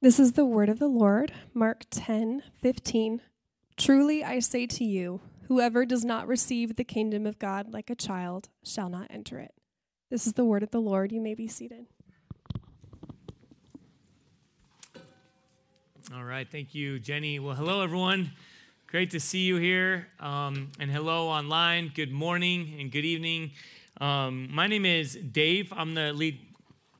This is the word of the Lord, Mark 10 15. Truly I say to you, whoever does not receive the kingdom of God like a child shall not enter it. This is the word of the Lord. You may be seated. All right. Thank you, Jenny. Well, hello, everyone. Great to see you here. Um, and hello online. Good morning and good evening. Um, my name is Dave. I'm the lead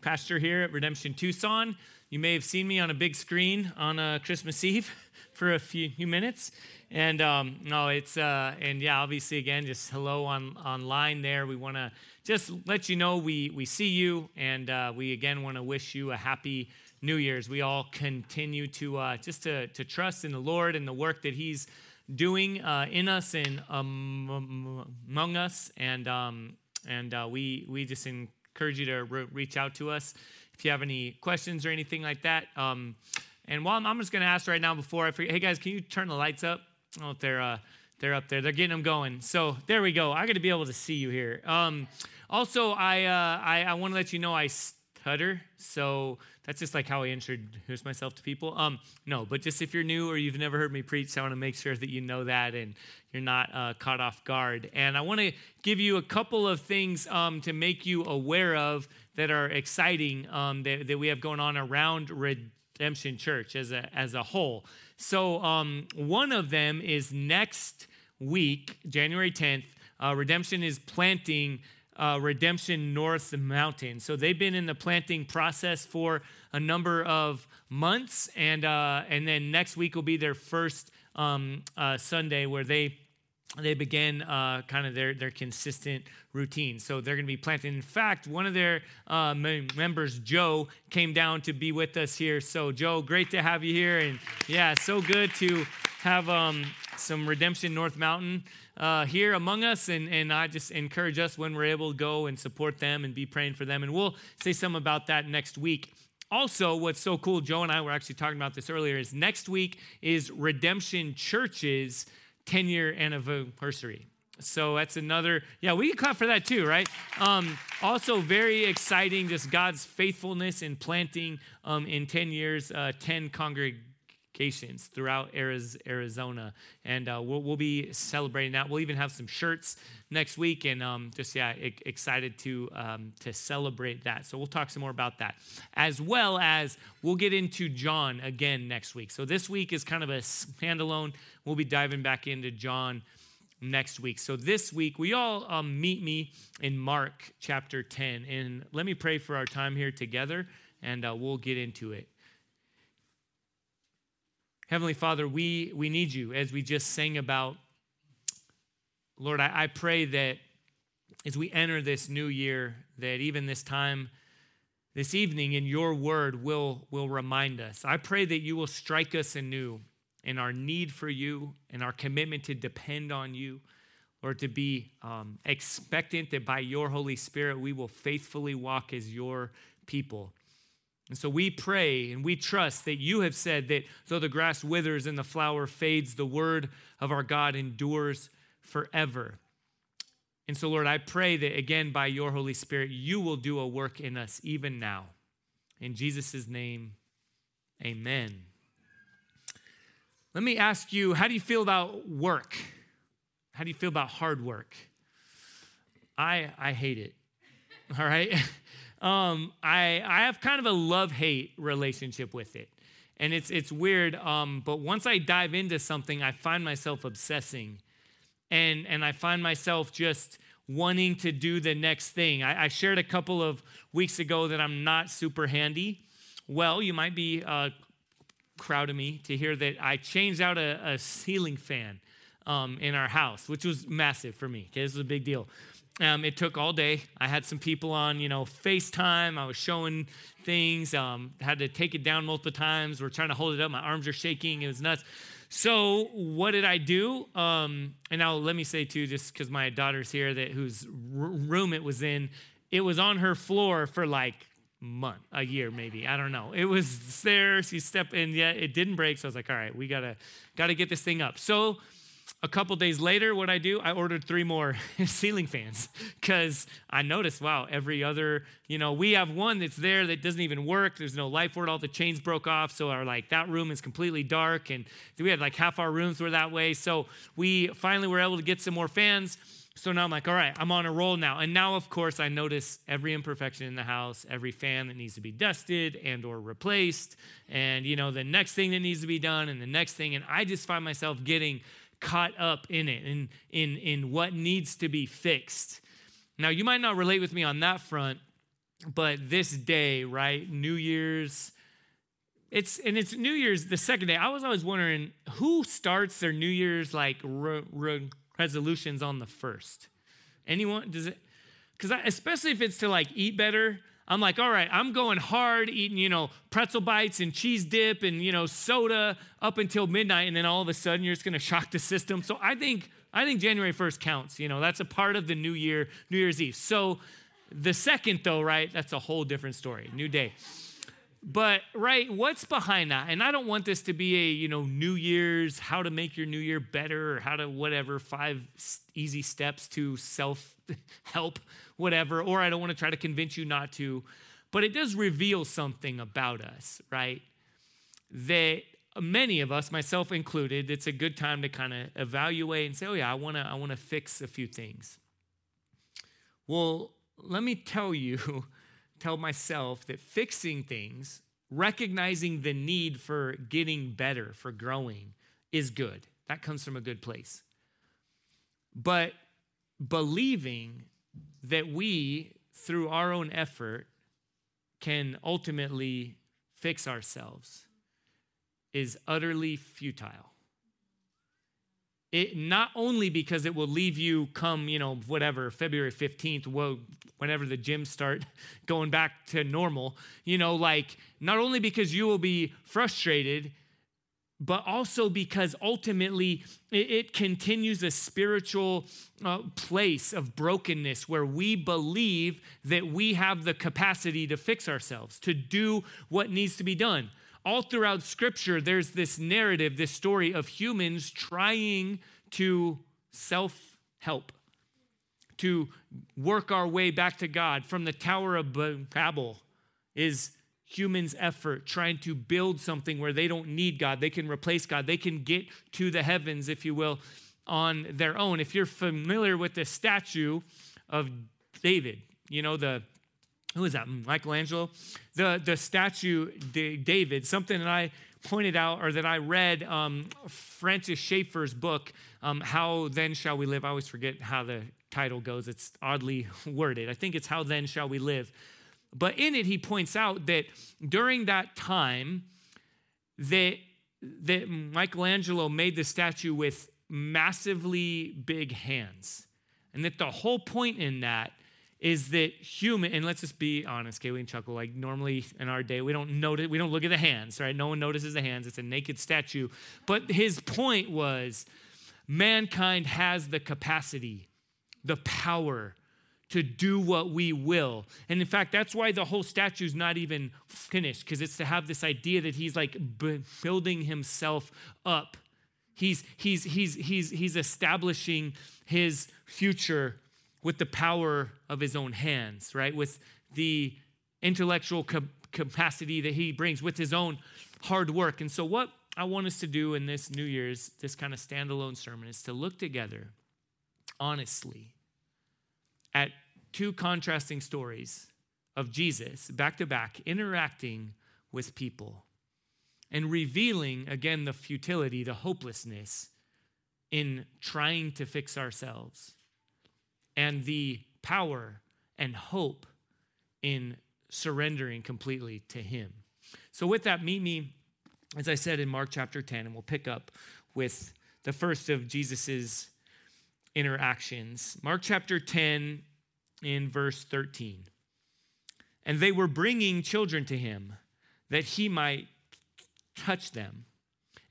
pastor here at Redemption Tucson. You may have seen me on a big screen on uh, Christmas Eve for a few, few minutes. And um, no, it's, uh, and yeah, obviously, again, just hello on online there. We want to just let you know we, we see you, and uh, we again want to wish you a happy New Year's. We all continue to uh, just to, to trust in the Lord and the work that He's doing uh, in us and um, among us. And, um, and we, we just encourage you to re- reach out to us if you have any questions or anything like that. Um, and while I'm, I'm just going to ask right now before I forget, hey guys, can you turn the lights up? I don't know if they're, uh, they're up there. They're getting them going. So there we go. I got to be able to see you here. Um, also, I, uh, I, I want to let you know I stutter. So that's just like how I introduce myself to people. Um, no, but just if you're new or you've never heard me preach, I want to make sure that you know that and you're not uh, caught off guard. And I want to give you a couple of things um, to make you aware of that are exciting um, that, that, we have going on around Redemption Church as a, as a whole. So, um, one of them is next week, January 10th, uh, Redemption is planting uh, Redemption North Mountain. So, they've been in the planting process for a number of months, and, uh, and then next week will be their first um, uh, Sunday where they they begin uh, kind of their, their consistent routine. So they're going to be planting. In fact, one of their uh, members, Joe, came down to be with us here. So, Joe, great to have you here. And yeah, so good to have um, some Redemption North Mountain uh, here among us. And, and I just encourage us when we're able to go and support them and be praying for them. And we'll say some about that next week. Also, what's so cool, Joe and I were actually talking about this earlier, is next week is Redemption Churches 10 year anniversary. So that's another, yeah, we can clap for that too, right? Um, also, very exciting, just God's faithfulness in planting um, in 10 years, uh, 10 congregations throughout Arizona. And uh, we'll, we'll, be celebrating that. We'll even have some shirts next week, and um, just, yeah, excited to, um, to celebrate that. So we'll talk some more about that. As well as we'll get into John again next week. So this week is kind of a standalone. We'll be diving back into John next week. So this week, we all um, meet me in Mark chapter 10. And let me pray for our time here together, and uh, we'll get into it. Heavenly Father, we, we need you as we just sang about. Lord, I, I pray that as we enter this new year, that even this time, this evening in your word will, will remind us. I pray that you will strike us anew in our need for you and our commitment to depend on you or to be um, expectant that by your Holy Spirit we will faithfully walk as your people. And so we pray and we trust that you have said that though the grass withers and the flower fades, the word of our God endures forever. And so, Lord, I pray that again by your Holy Spirit, you will do a work in us even now. In Jesus' name, amen. Let me ask you how do you feel about work? How do you feel about hard work? I, I hate it. All right? Um, I, I have kind of a love hate relationship with it. And it's, it's weird, um, but once I dive into something, I find myself obsessing. And, and I find myself just wanting to do the next thing. I, I shared a couple of weeks ago that I'm not super handy. Well, you might be uh, crowd of me to hear that I changed out a, a ceiling fan um, in our house, which was massive for me. Okay, this was a big deal. Um, it took all day. I had some people on, you know, FaceTime. I was showing things. Um, had to take it down multiple times. We're trying to hold it up. My arms are shaking. It was nuts. So what did I do? Um, and now let me say too, just because my daughter's here, that whose room it was in, it was on her floor for like month, a year maybe. I don't know. It was there. She stepped in, yet it didn't break. So I was like, all right, we gotta gotta get this thing up. So a couple days later, what I do, I ordered three more ceiling fans because I noticed, wow, every other, you know, we have one that's there that doesn't even work. There's no life for it. All the chains broke off. So our like that room is completely dark. And we had like half our rooms were that way. So we finally were able to get some more fans. So now I'm like, all right, I'm on a roll now. And now, of course, I notice every imperfection in the house, every fan that needs to be dusted and or replaced, and you know, the next thing that needs to be done, and the next thing. And I just find myself getting caught up in it and in, in what needs to be fixed. Now, you might not relate with me on that front, but this day, right? New Year's, it's and it's New Year's the second day. I was always wondering who starts their New Year's like re, re, resolutions on the first. Anyone does it? Because I especially if it's to like eat better, I'm like, all right, I'm going hard eating, you know, pretzel bites and cheese dip and, you know, soda up until midnight. And then all of a sudden you're just going to shock the system. So I think, I think January 1st counts. You know, that's a part of the new year, New Year's Eve. So the second, though, right, that's a whole different story. New day. But right, what's behind that? And I don't want this to be a, you know, New Year's, how to make your new year better or how to whatever, five easy steps to self help, whatever, or I don't want to try to convince you not to. But it does reveal something about us, right? That many of us, myself included, it's a good time to kind of evaluate and say, oh yeah, I want to I want to fix a few things. Well, let me tell you tell myself that fixing things, recognizing the need for getting better, for growing, is good. That comes from a good place. But believing that we, through our own effort, can ultimately fix ourselves is utterly futile it not only because it will leave you come you know whatever february 15th well, whenever the gyms start going back to normal you know like not only because you will be frustrated but also because ultimately it, it continues a spiritual uh, place of brokenness where we believe that we have the capacity to fix ourselves to do what needs to be done all throughout scripture, there's this narrative, this story of humans trying to self help, to work our way back to God. From the Tower of Babel is humans' effort trying to build something where they don't need God. They can replace God. They can get to the heavens, if you will, on their own. If you're familiar with the statue of David, you know, the who is that? Michelangelo? The, the statue, David, something that I pointed out or that I read um, Francis Schaeffer's book, um, How Then Shall We Live? I always forget how the title goes, it's oddly worded. I think it's How Then Shall We Live. But in it, he points out that during that time, that, that Michelangelo made the statue with massively big hands. And that the whole point in that is that human, and let's just be honest, okay, we can chuckle. Like normally in our day, we don't notice, we don't look at the hands, right? No one notices the hands. It's a naked statue. But his point was mankind has the capacity, the power to do what we will. And in fact, that's why the whole statue is not even finished, because it's to have this idea that he's like building himself up. He's, he's, he's, he's, he's establishing his future with the power of his own hands, right? With the intellectual capacity that he brings, with his own hard work. And so, what I want us to do in this New Year's, this kind of standalone sermon, is to look together honestly at two contrasting stories of Jesus back to back interacting with people and revealing again the futility, the hopelessness in trying to fix ourselves and the power and hope in surrendering completely to Him. So, with that, meet me, as I said, in Mark chapter 10, and we'll pick up with the first of Jesus's interactions. Mark chapter 10, in verse 13. And they were bringing children to him that he might touch them.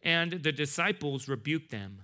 And the disciples rebuked them.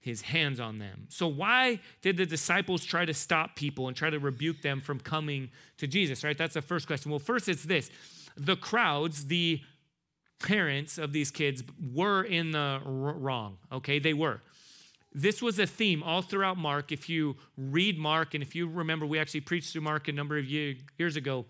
his hands on them. So, why did the disciples try to stop people and try to rebuke them from coming to Jesus, right? That's the first question. Well, first, it's this the crowds, the parents of these kids were in the wrong, okay? They were. This was a theme all throughout Mark. If you read Mark, and if you remember, we actually preached through Mark a number of years ago,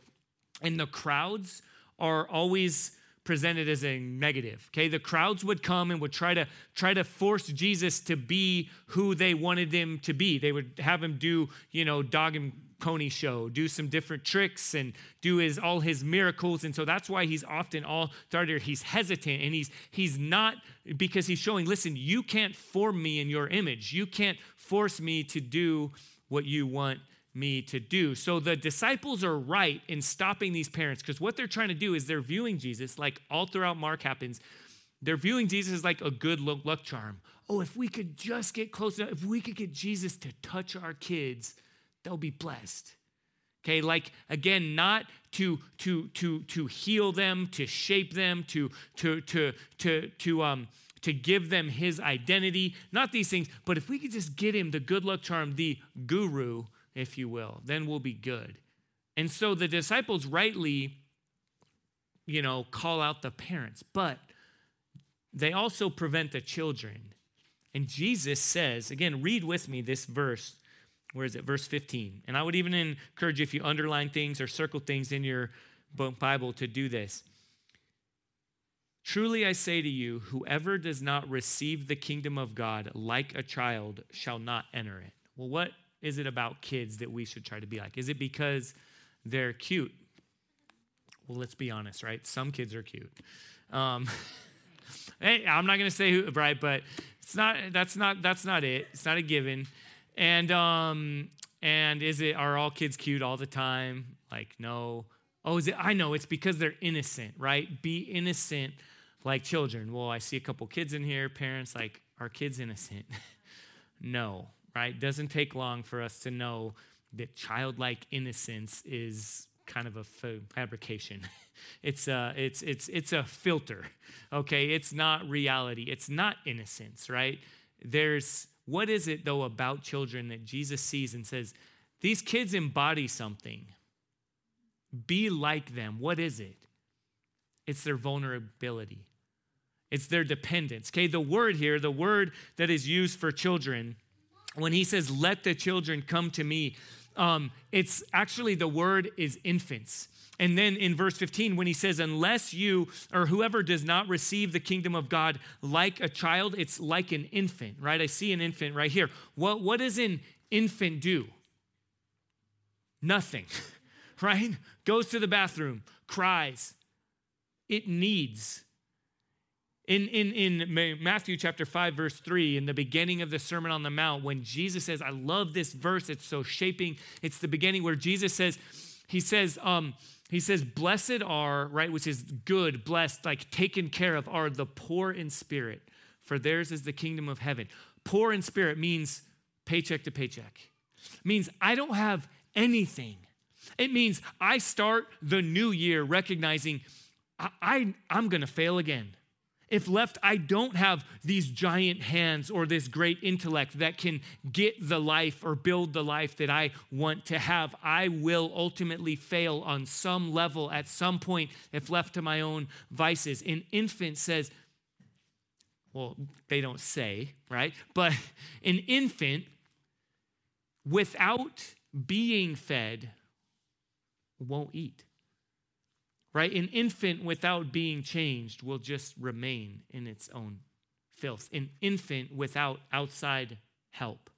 and the crowds are always presented as a negative okay? The crowds would come and would try to try to force jesus to be who they wanted him to be. They would have him do you know dog and pony show do some different tricks and do his all his miracles. And so that's why he's often all started. He's hesitant and he's he's not because he's showing listen you can't form me in your image. You can't force me to do what you want me to do. So the disciples are right in stopping these parents because what they're trying to do is they're viewing Jesus, like all throughout Mark happens, they're viewing Jesus as like a good luck charm. Oh, if we could just get close enough, if we could get Jesus to touch our kids, they'll be blessed. Okay, like again, not to to to to heal them, to shape them, to to to to to um to give them his identity, not these things, but if we could just get him the good luck charm, the guru, if you will. Then we'll be good. And so the disciples rightly, you know, call out the parents, but they also prevent the children. And Jesus says, again, read with me this verse. Where is it? Verse 15. And I would even encourage you if you underline things or circle things in your Bible to do this. Truly I say to you, whoever does not receive the kingdom of God like a child shall not enter it. Well, what is it about kids that we should try to be like? Is it because they're cute? Well, let's be honest, right? Some kids are cute. Um, hey, I'm not going to say who, right? But it's not. That's not. That's not it. It's not a given. And um, and is it? Are all kids cute all the time? Like no. Oh, is it? I know. It's because they're innocent, right? Be innocent like children. Well, I see a couple kids in here. Parents like, are kids innocent? no right? Doesn't take long for us to know that childlike innocence is kind of a fabrication. It's a, it's, it's, it's a filter, okay? It's not reality. It's not innocence, right? There's, what is it though about children that Jesus sees and says, these kids embody something? Be like them. What is it? It's their vulnerability, it's their dependence. Okay, the word here, the word that is used for children, when he says, Let the children come to me, um, it's actually the word is infants. And then in verse 15, when he says, Unless you or whoever does not receive the kingdom of God like a child, it's like an infant, right? I see an infant right here. What, what does an infant do? Nothing, right? Goes to the bathroom, cries. It needs in, in, in Matthew chapter 5, verse 3, in the beginning of the Sermon on the Mount, when Jesus says, I love this verse, it's so shaping. It's the beginning where Jesus says, He says, um, he says, Blessed are, right, which is good, blessed, like taken care of, are the poor in spirit, for theirs is the kingdom of heaven. Poor in spirit means paycheck to paycheck, means I don't have anything. It means I start the new year recognizing I, I, I'm going to fail again. If left, I don't have these giant hands or this great intellect that can get the life or build the life that I want to have. I will ultimately fail on some level at some point if left to my own vices. An infant says, well, they don't say, right? But an infant, without being fed, won't eat right? An infant without being changed will just remain in its own filth. An infant without outside help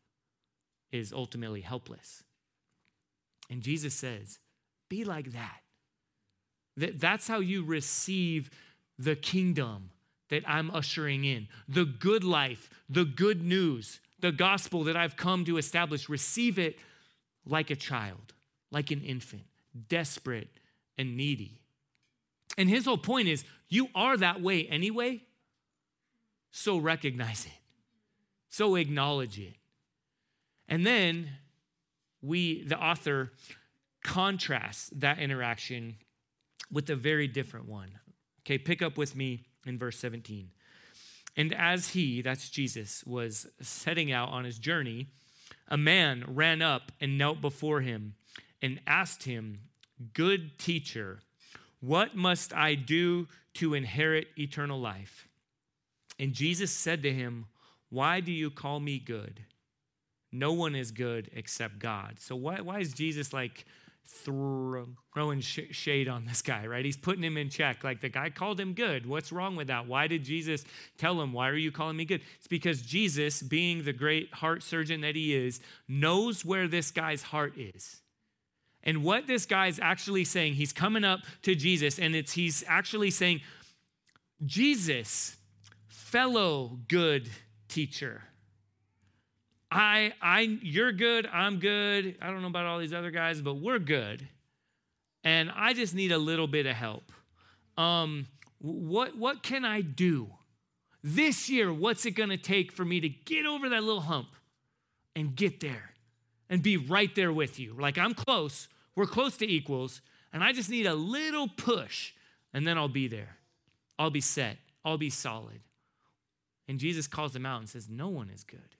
is ultimately helpless. And Jesus says, be like that. That's how you receive the kingdom that I'm ushering in. The good life, the good news, the gospel that I've come to establish. Receive it like a child, like an infant, desperate and needy. And his whole point is you are that way anyway, so recognize it, so acknowledge it. And then we, the author, contrasts that interaction with a very different one. Okay, pick up with me in verse 17. And as he, that's Jesus, was setting out on his journey, a man ran up and knelt before him and asked him, Good teacher, what must I do to inherit eternal life? And Jesus said to him, Why do you call me good? No one is good except God. So, why, why is Jesus like throwing shade on this guy, right? He's putting him in check. Like the guy called him good. What's wrong with that? Why did Jesus tell him, Why are you calling me good? It's because Jesus, being the great heart surgeon that he is, knows where this guy's heart is. And what this guy's actually saying, he's coming up to Jesus and it's he's actually saying, Jesus, fellow good teacher. I, I, you're good, I'm good. I don't know about all these other guys, but we're good. And I just need a little bit of help. Um, what, what can I do this year? What's it going to take for me to get over that little hump and get there and be right there with you? Like I'm close, we're close to equals, and I just need a little push, and then I'll be there. I'll be set, I'll be solid. And Jesus calls them out and says, No one is good.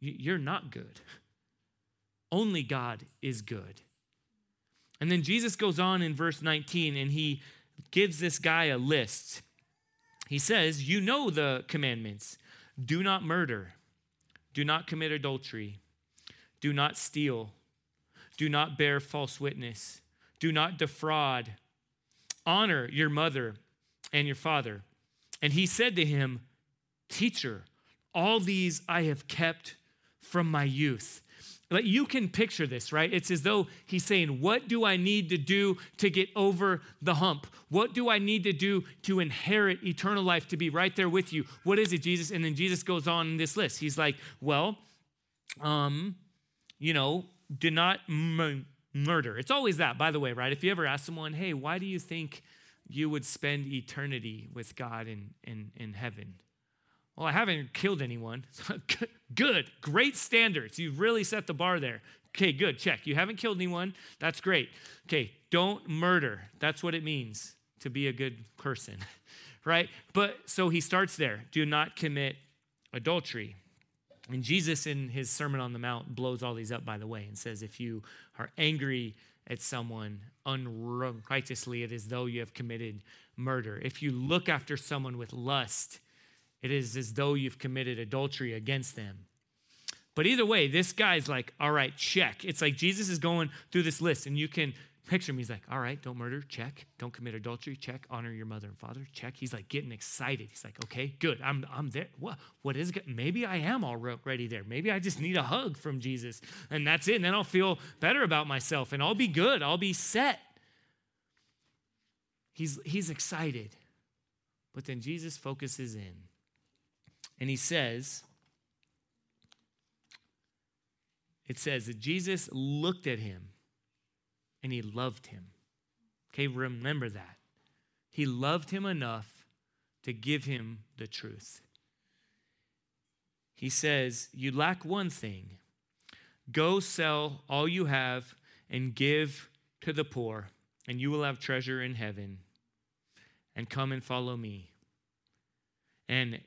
You're not good. Only God is good. And then Jesus goes on in verse 19 and he gives this guy a list. He says, You know the commandments do not murder, do not commit adultery, do not steal, do not bear false witness, do not defraud, honor your mother and your father. And he said to him, Teacher, all these I have kept from my youth. Like you can picture this, right? It's as though he's saying, What do I need to do to get over the hump? What do I need to do to inherit eternal life, to be right there with you? What is it, Jesus? And then Jesus goes on in this list. He's like, Well, um, you know, do not m- murder. It's always that, by the way, right? If you ever ask someone, Hey, why do you think you would spend eternity with God in, in, in heaven? Well, I haven't killed anyone. good, great standards. You've really set the bar there. Okay, good, check. You haven't killed anyone. That's great. Okay, don't murder. That's what it means to be a good person, right? But so he starts there do not commit adultery. And Jesus, in his Sermon on the Mount, blows all these up, by the way, and says, if you are angry at someone unrighteously, it is though you have committed murder. If you look after someone with lust, it is as though you've committed adultery against them. But either way, this guy's like, all right, check. It's like Jesus is going through this list, and you can picture him. He's like, all right, don't murder, check. Don't commit adultery, check. Honor your mother and father, check. He's like getting excited. He's like, okay, good. I'm, I'm there. What, what is? Maybe I am already there. Maybe I just need a hug from Jesus, and that's it. And then I'll feel better about myself, and I'll be good. I'll be set. He's, he's excited. But then Jesus focuses in and he says, it says that Jesus looked at him and he loved him. Okay, remember that. He loved him enough to give him the truth. He says, You lack one thing. Go sell all you have and give to the poor, and you will have treasure in heaven. And come and follow me. And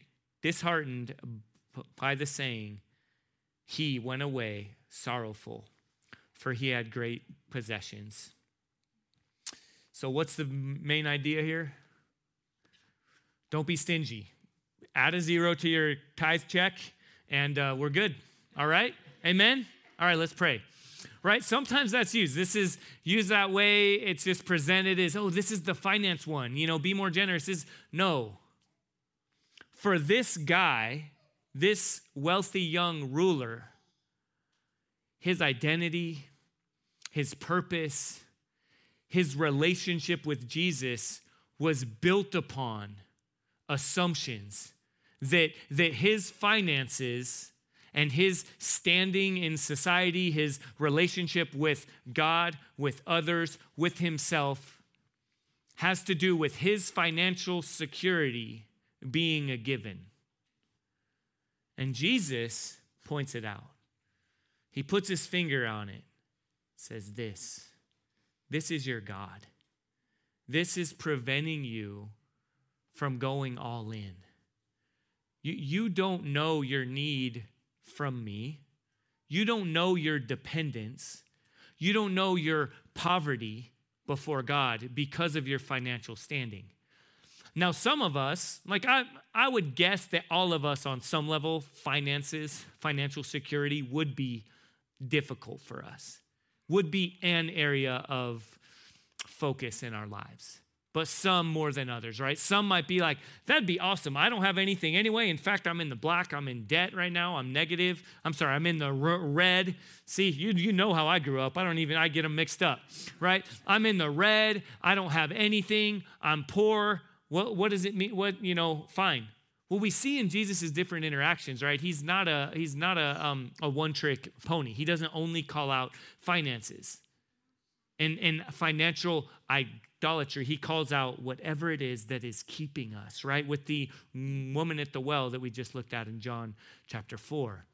Disheartened by the saying, he went away sorrowful, for he had great possessions. So, what's the main idea here? Don't be stingy. Add a zero to your tithe check, and uh, we're good. All right? Amen? All right, let's pray. Right? Sometimes that's used. This is used that way. It's just presented as, oh, this is the finance one. You know, be more generous. Is no for this guy, this wealthy young ruler, his identity, his purpose, his relationship with Jesus was built upon assumptions that, that his finances and his standing in society, his relationship with God, with others, with himself, has to do with his financial security being a given. And Jesus points it out. He puts his finger on it. says this this is your God. This is preventing you from going all in. You, you don't know your need from me. You don't know your dependence. You don't know your poverty before God because of your financial standing. Now, some of us, like I, I would guess that all of us on some level, finances, financial security would be difficult for us, would be an area of focus in our lives. But some more than others, right? Some might be like, that'd be awesome. I don't have anything anyway. In fact, I'm in the black. I'm in debt right now. I'm negative. I'm sorry, I'm in the red. See, you, you know how I grew up. I don't even, I get them mixed up, right? I'm in the red. I don't have anything. I'm poor. What, what does it mean? What, you know, fine. Well, we see in Jesus' different interactions, right? He's not a he's not a um, a one trick pony. He doesn't only call out finances and, and financial idolatry. He calls out whatever it is that is keeping us, right? With the woman at the well that we just looked at in John chapter 4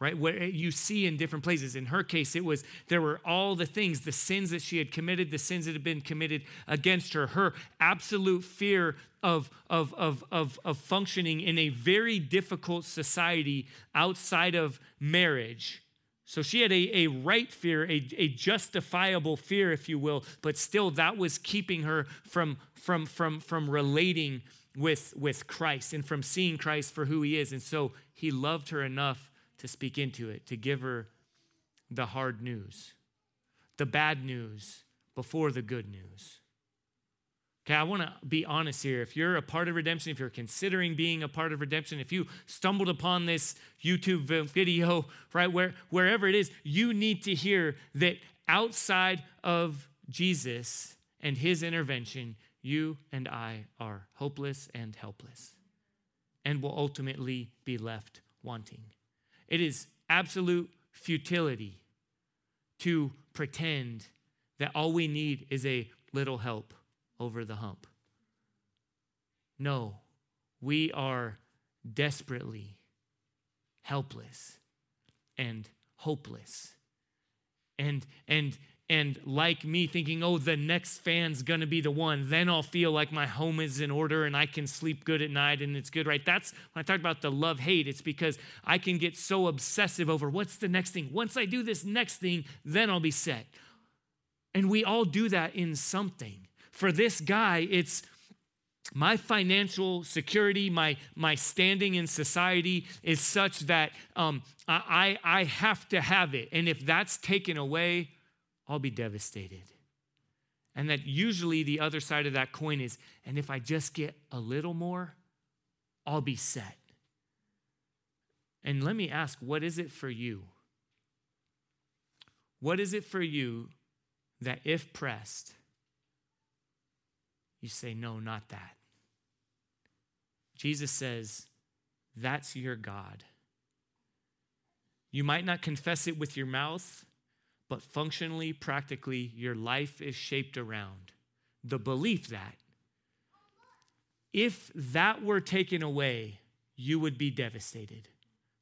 right? Where you see in different places. In her case, it was there were all the things, the sins that she had committed, the sins that had been committed against her, her absolute fear of, of, of, of, of functioning in a very difficult society outside of marriage. So she had a, a right fear, a, a justifiable fear, if you will, but still that was keeping her from, from, from, from relating with, with Christ and from seeing Christ for who he is. And so he loved her enough to speak into it, to give her the hard news, the bad news before the good news. Okay, I want to be honest here. If you're a part of redemption, if you're considering being a part of redemption, if you stumbled upon this YouTube video, right, where, wherever it is, you need to hear that outside of Jesus and his intervention, you and I are hopeless and helpless and will ultimately be left wanting. It is absolute futility to pretend that all we need is a little help over the hump. No, we are desperately helpless and hopeless. And, and and like me thinking, oh, the next fan's gonna be the one, then I'll feel like my home is in order and I can sleep good at night and it's good, right? That's when I talk about the love hate, it's because I can get so obsessive over what's the next thing. Once I do this next thing, then I'll be set. And we all do that in something. For this guy, it's my financial security, my, my standing in society is such that um, I, I have to have it. And if that's taken away, I'll be devastated. And that usually the other side of that coin is, and if I just get a little more, I'll be set. And let me ask, what is it for you? What is it for you that if pressed, you say, no, not that? Jesus says, that's your God. You might not confess it with your mouth, but functionally, practically, your life is shaped around the belief that if that were taken away, you would be devastated.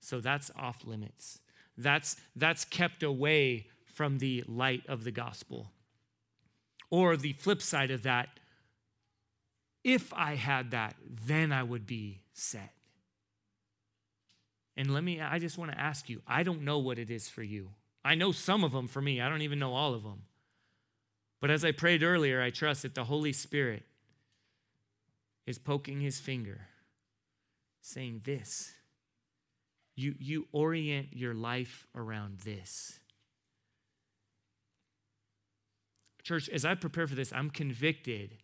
So that's off limits. That's, that's kept away from the light of the gospel. Or the flip side of that, if I had that, then I would be set. And let me, I just want to ask you, I don't know what it is for you. I know some of them for me, I don't even know all of them. But as I prayed earlier, I trust that the Holy Spirit is poking his finger, saying, This. You, you orient your life around this. Church, as I prepare for this, I'm convicted.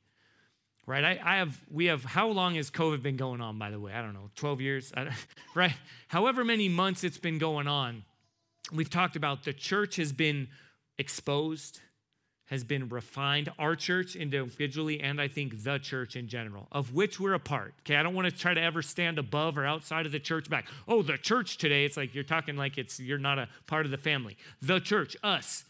Right? I, I have, we have, how long has COVID been going on, by the way? I don't know, 12 years? right? However many months it's been going on we've talked about the church has been exposed, has been refined, our church individually, and I think the church in general, of which we're a part. Okay, I don't want to try to ever stand above or outside of the church back. Oh, the church today, it's like you're talking like it's you're not a part of the family. The church, us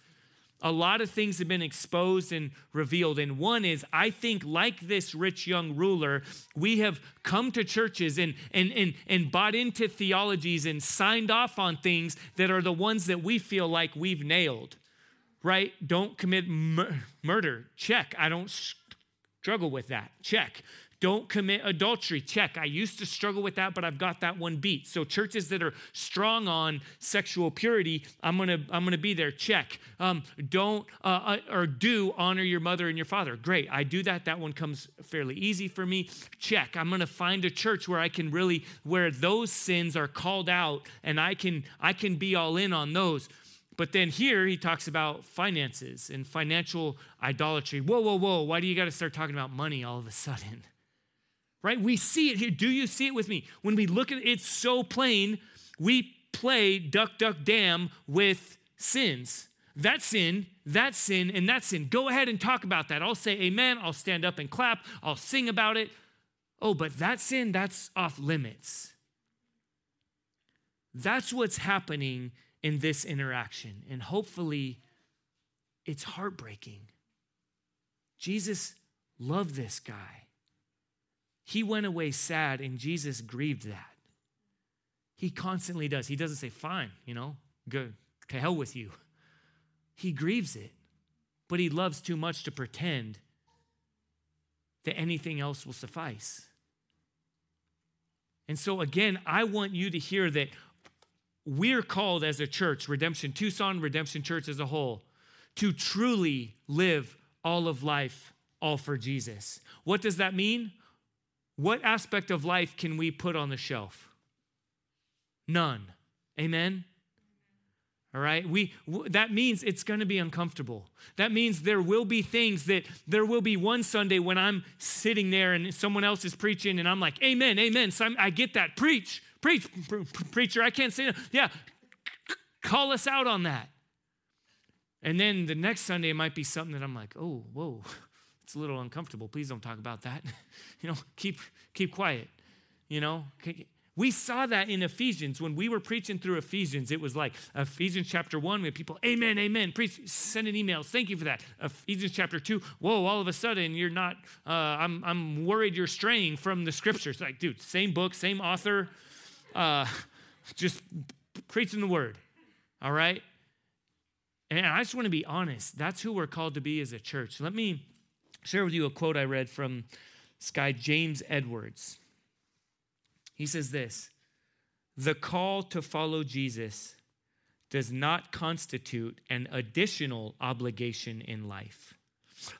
a lot of things have been exposed and revealed. And one is, I think, like this rich young ruler, we have come to churches and, and, and, and bought into theologies and signed off on things that are the ones that we feel like we've nailed right? Don't commit mur- murder. Check. I don't struggle with that. Check. Don't commit adultery. Check. I used to struggle with that, but I've got that one beat. So churches that are strong on sexual purity, I'm gonna I'm gonna be there. Check. Um, don't uh, uh, or do honor your mother and your father. Great. I do that. That one comes fairly easy for me. Check. I'm gonna find a church where I can really where those sins are called out, and I can I can be all in on those. But then here he talks about finances and financial idolatry. Whoa, whoa, whoa. Why do you got to start talking about money all of a sudden? Right? We see it here. Do you see it with me? When we look at it, it's so plain. We play duck, duck, damn with sins. That sin, that sin, and that sin. Go ahead and talk about that. I'll say amen. I'll stand up and clap. I'll sing about it. Oh, but that sin, that's off limits. That's what's happening in this interaction. And hopefully, it's heartbreaking. Jesus loved this guy. He went away sad, and Jesus grieved that. He constantly does. He doesn't say, fine, you know, good, to hell with you. He grieves it, but he loves too much to pretend that anything else will suffice. And so, again, I want you to hear that we're called as a church, Redemption Tucson, Redemption Church as a whole, to truly live all of life all for Jesus. What does that mean? What aspect of life can we put on the shelf? None. Amen. All right? We that means it's going to be uncomfortable. That means there will be things that there will be one Sunday when I'm sitting there and someone else is preaching and I'm like, "Amen, amen." So I'm, i get that. Preach. Preach, preacher, I can't say no. Yeah, call us out on that. And then the next Sunday, it might be something that I'm like, oh, whoa, it's a little uncomfortable. Please don't talk about that. you know, keep keep quiet. You know, we saw that in Ephesians. When we were preaching through Ephesians, it was like Ephesians chapter one, we had people, amen, amen, preach, send an email, Thank you for that. Ephesians chapter two, whoa, all of a sudden you're not, uh, I'm, I'm worried you're straying from the scriptures. Like, dude, same book, same author, uh, just preaching the word, all right? And I just want to be honest. That's who we're called to be as a church. Let me share with you a quote I read from this guy, James Edwards. He says this The call to follow Jesus does not constitute an additional obligation in life,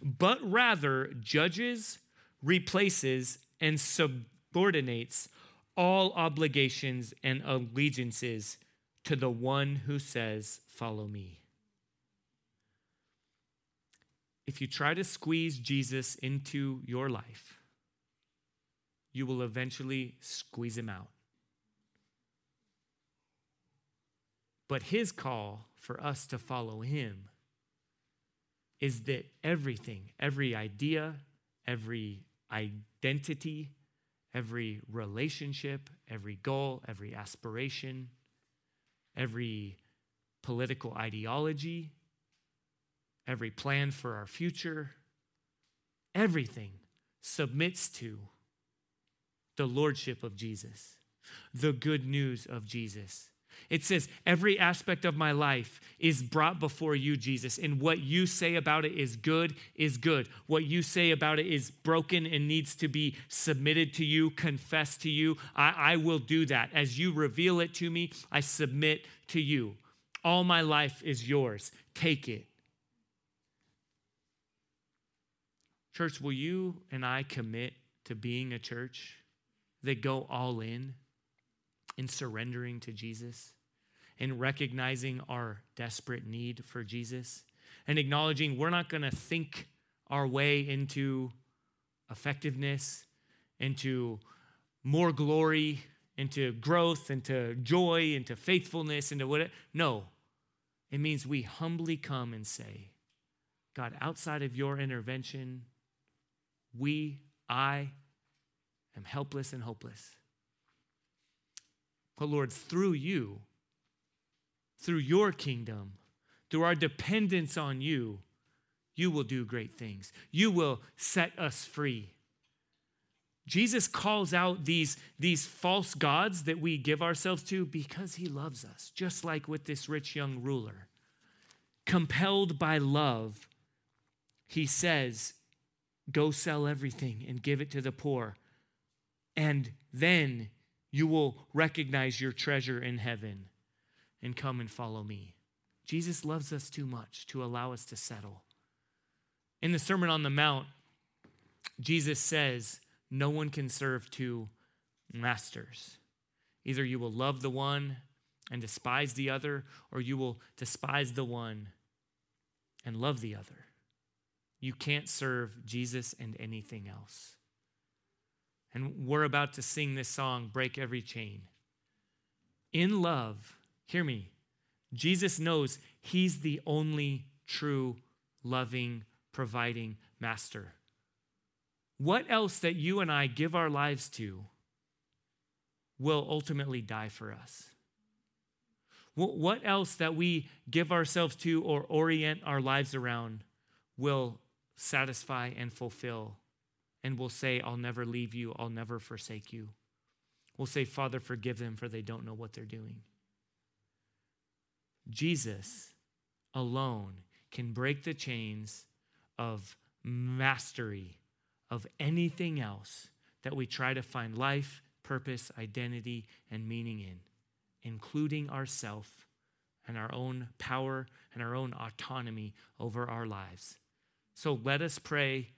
but rather judges, replaces, and subordinates all obligations and allegiances to the one who says, Follow me. If you try to squeeze Jesus into your life, you will eventually squeeze him out. But his call for us to follow him is that everything, every idea, every identity, every relationship, every goal, every aspiration, every political ideology, every plan for our future, everything submits to the lordship of Jesus, the good news of Jesus. It says, Every aspect of my life is brought before you, Jesus, and what you say about it is good, is good. What you say about it is broken and needs to be submitted to you, confessed to you. I, I will do that. As you reveal it to me, I submit to you. All my life is yours. Take it. Church, will you and I commit to being a church that go all in? in surrendering to Jesus and recognizing our desperate need for Jesus and acknowledging we're not going to think our way into effectiveness, into more glory, into growth, into joy, into faithfulness, into what? No. It means we humbly come and say, God, outside of your intervention, we, I, am helpless and hopeless. But Lord, through you, through your kingdom, through our dependence on you, you will do great things. You will set us free. Jesus calls out these, these false gods that we give ourselves to because he loves us, just like with this rich young ruler. compelled by love, he says, Go sell everything and give it to the poor, and then you will recognize your treasure in heaven and come and follow me. Jesus loves us too much to allow us to settle. In the Sermon on the Mount, Jesus says, No one can serve two masters. Either you will love the one and despise the other, or you will despise the one and love the other. You can't serve Jesus and anything else. And we're about to sing this song, Break Every Chain. In love, hear me, Jesus knows he's the only true, loving, providing master. What else that you and I give our lives to will ultimately die for us? What else that we give ourselves to or orient our lives around will satisfy and fulfill and will say, I'll never leave you, I'll never forsake you? We'll say, Father, forgive them, for they don't know what they're doing. Jesus alone can break the chains of mastery of anything else that we try to find life, purpose, identity, and meaning in including ourself and our own power and our own autonomy over our lives. So let us pray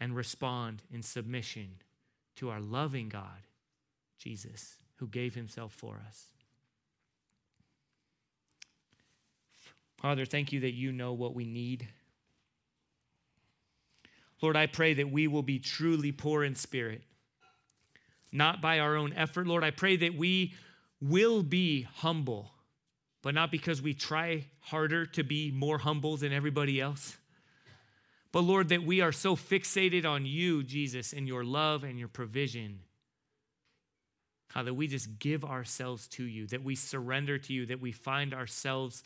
and respond in submission to our loving God, Jesus, who gave himself for us. Father, thank you that you know what we need. Lord, I pray that we will be truly poor in spirit, not by our own effort. Lord, I pray that we will be humble, but not because we try harder to be more humble than everybody else. But Lord, that we are so fixated on you, Jesus, and your love and your provision. How that we just give ourselves to you, that we surrender to you, that we find ourselves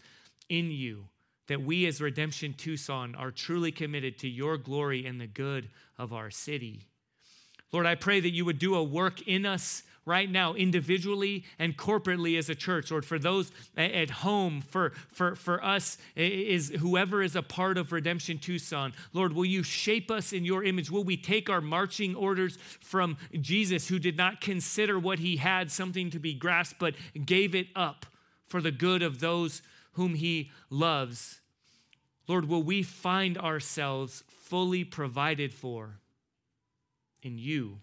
in you, that we as Redemption Tucson are truly committed to your glory and the good of our city. Lord, I pray that you would do a work in us right now, individually and corporately as a church, or for those at home, for, for, for us, is whoever is a part of Redemption Tucson. Lord, will you shape us in your image? Will we take our marching orders from Jesus, who did not consider what he had something to be grasped, but gave it up for the good of those whom he loves? Lord, will we find ourselves fully provided for in you,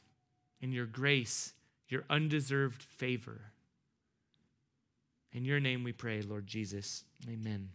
in your grace, your undeserved favor. In your name we pray, Lord Jesus. Amen.